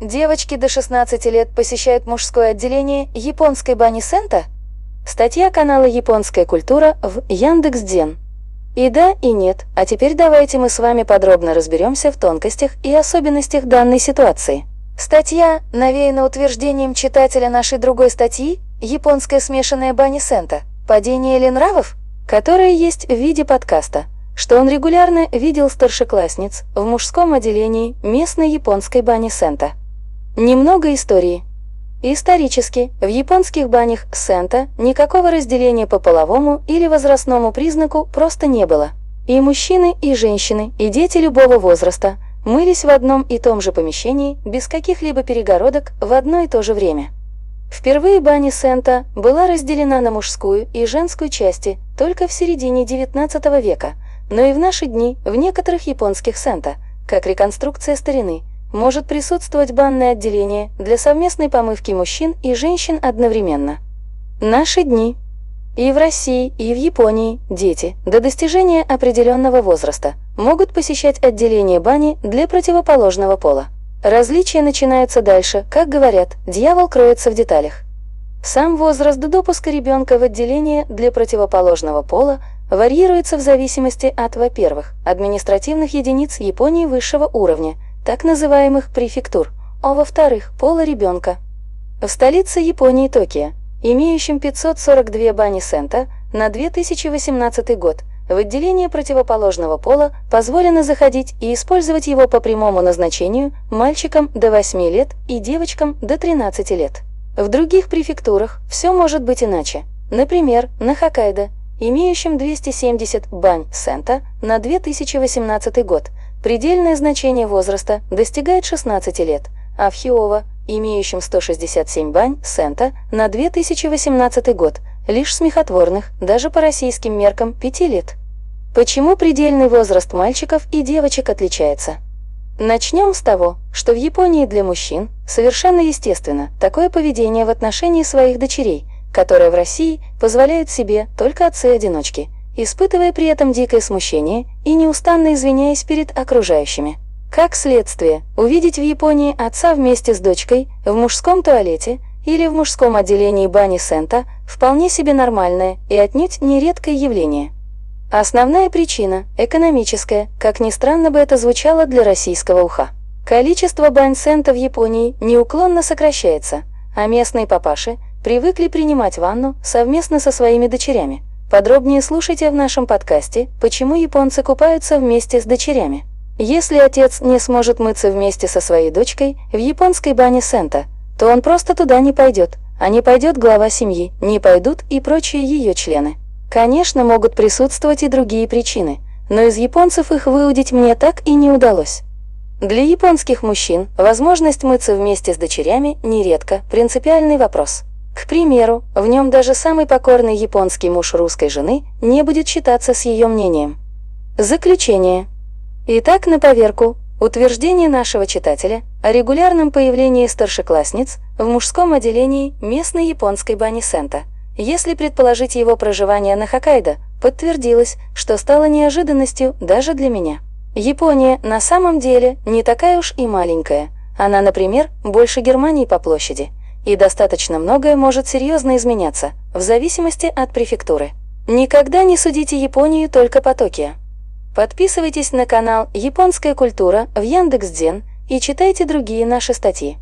Девочки до 16 лет посещают мужское отделение японской бани Сента? Статья канала «Японская культура» в Яндекс.Дзен. И да, и нет, а теперь давайте мы с вами подробно разберемся в тонкостях и особенностях данной ситуации. Статья навеяна утверждением читателя нашей другой статьи «Японская смешанная бани Сента. Падение или нравов?», которая есть в виде подкаста, что он регулярно видел старшеклассниц в мужском отделении местной японской бани Сента. Немного истории. Исторически, в японских банях Сента никакого разделения по половому или возрастному признаку просто не было. И мужчины, и женщины, и дети любого возраста мылись в одном и том же помещении без каких-либо перегородок в одно и то же время. Впервые баня Сента была разделена на мужскую и женскую части только в середине XIX века, но и в наши дни в некоторых японских Сента, как реконструкция старины – может присутствовать банное отделение для совместной помывки мужчин и женщин одновременно. Наши дни. И в России, и в Японии дети до достижения определенного возраста могут посещать отделение бани для противоположного пола. Различия начинаются дальше, как говорят, дьявол кроется в деталях. Сам возраст допуска ребенка в отделение для противоположного пола варьируется в зависимости от, во-первых, административных единиц Японии высшего уровня – так называемых префектур, а во-вторых, пола ребенка. В столице Японии Токио, имеющем 542 бани Сента, на 2018 год в отделение противоположного пола позволено заходить и использовать его по прямому назначению мальчикам до 8 лет и девочкам до 13 лет. В других префектурах все может быть иначе. Например, на Хоккайдо, имеющем 270 бань Сента на 2018 год, Предельное значение возраста достигает 16 лет, а в Хиово, имеющем 167 бань, Сента, на 2018 год, лишь смехотворных, даже по российским меркам, 5 лет. Почему предельный возраст мальчиков и девочек отличается? Начнем с того, что в Японии для мужчин совершенно естественно такое поведение в отношении своих дочерей, которое в России позволяют себе только отцы-одиночки – испытывая при этом дикое смущение и неустанно извиняясь перед окружающими. Как следствие, увидеть в Японии отца вместе с дочкой в мужском туалете или в мужском отделении бани Сента вполне себе нормальное и отнюдь нередкое явление. Основная причина – экономическая, как ни странно бы это звучало для российского уха. Количество бань Сента в Японии неуклонно сокращается, а местные папаши привыкли принимать ванну совместно со своими дочерями. Подробнее слушайте в нашем подкасте «Почему японцы купаются вместе с дочерями». Если отец не сможет мыться вместе со своей дочкой в японской бане Сента, то он просто туда не пойдет, а не пойдет глава семьи, не пойдут и прочие ее члены. Конечно, могут присутствовать и другие причины, но из японцев их выудить мне так и не удалось. Для японских мужчин возможность мыться вместе с дочерями нередко принципиальный вопрос – к примеру, в нем даже самый покорный японский муж русской жены не будет считаться с ее мнением. Заключение. Итак, на поверку, утверждение нашего читателя о регулярном появлении старшеклассниц в мужском отделении местной японской бани Сента, если предположить его проживание на Хоккайдо, подтвердилось, что стало неожиданностью даже для меня. Япония на самом деле не такая уж и маленькая. Она, например, больше Германии по площади – и достаточно многое может серьезно изменяться, в зависимости от префектуры. Никогда не судите Японию только по Токио. Подписывайтесь на канал «Японская культура» в Яндекс.Дзен и читайте другие наши статьи.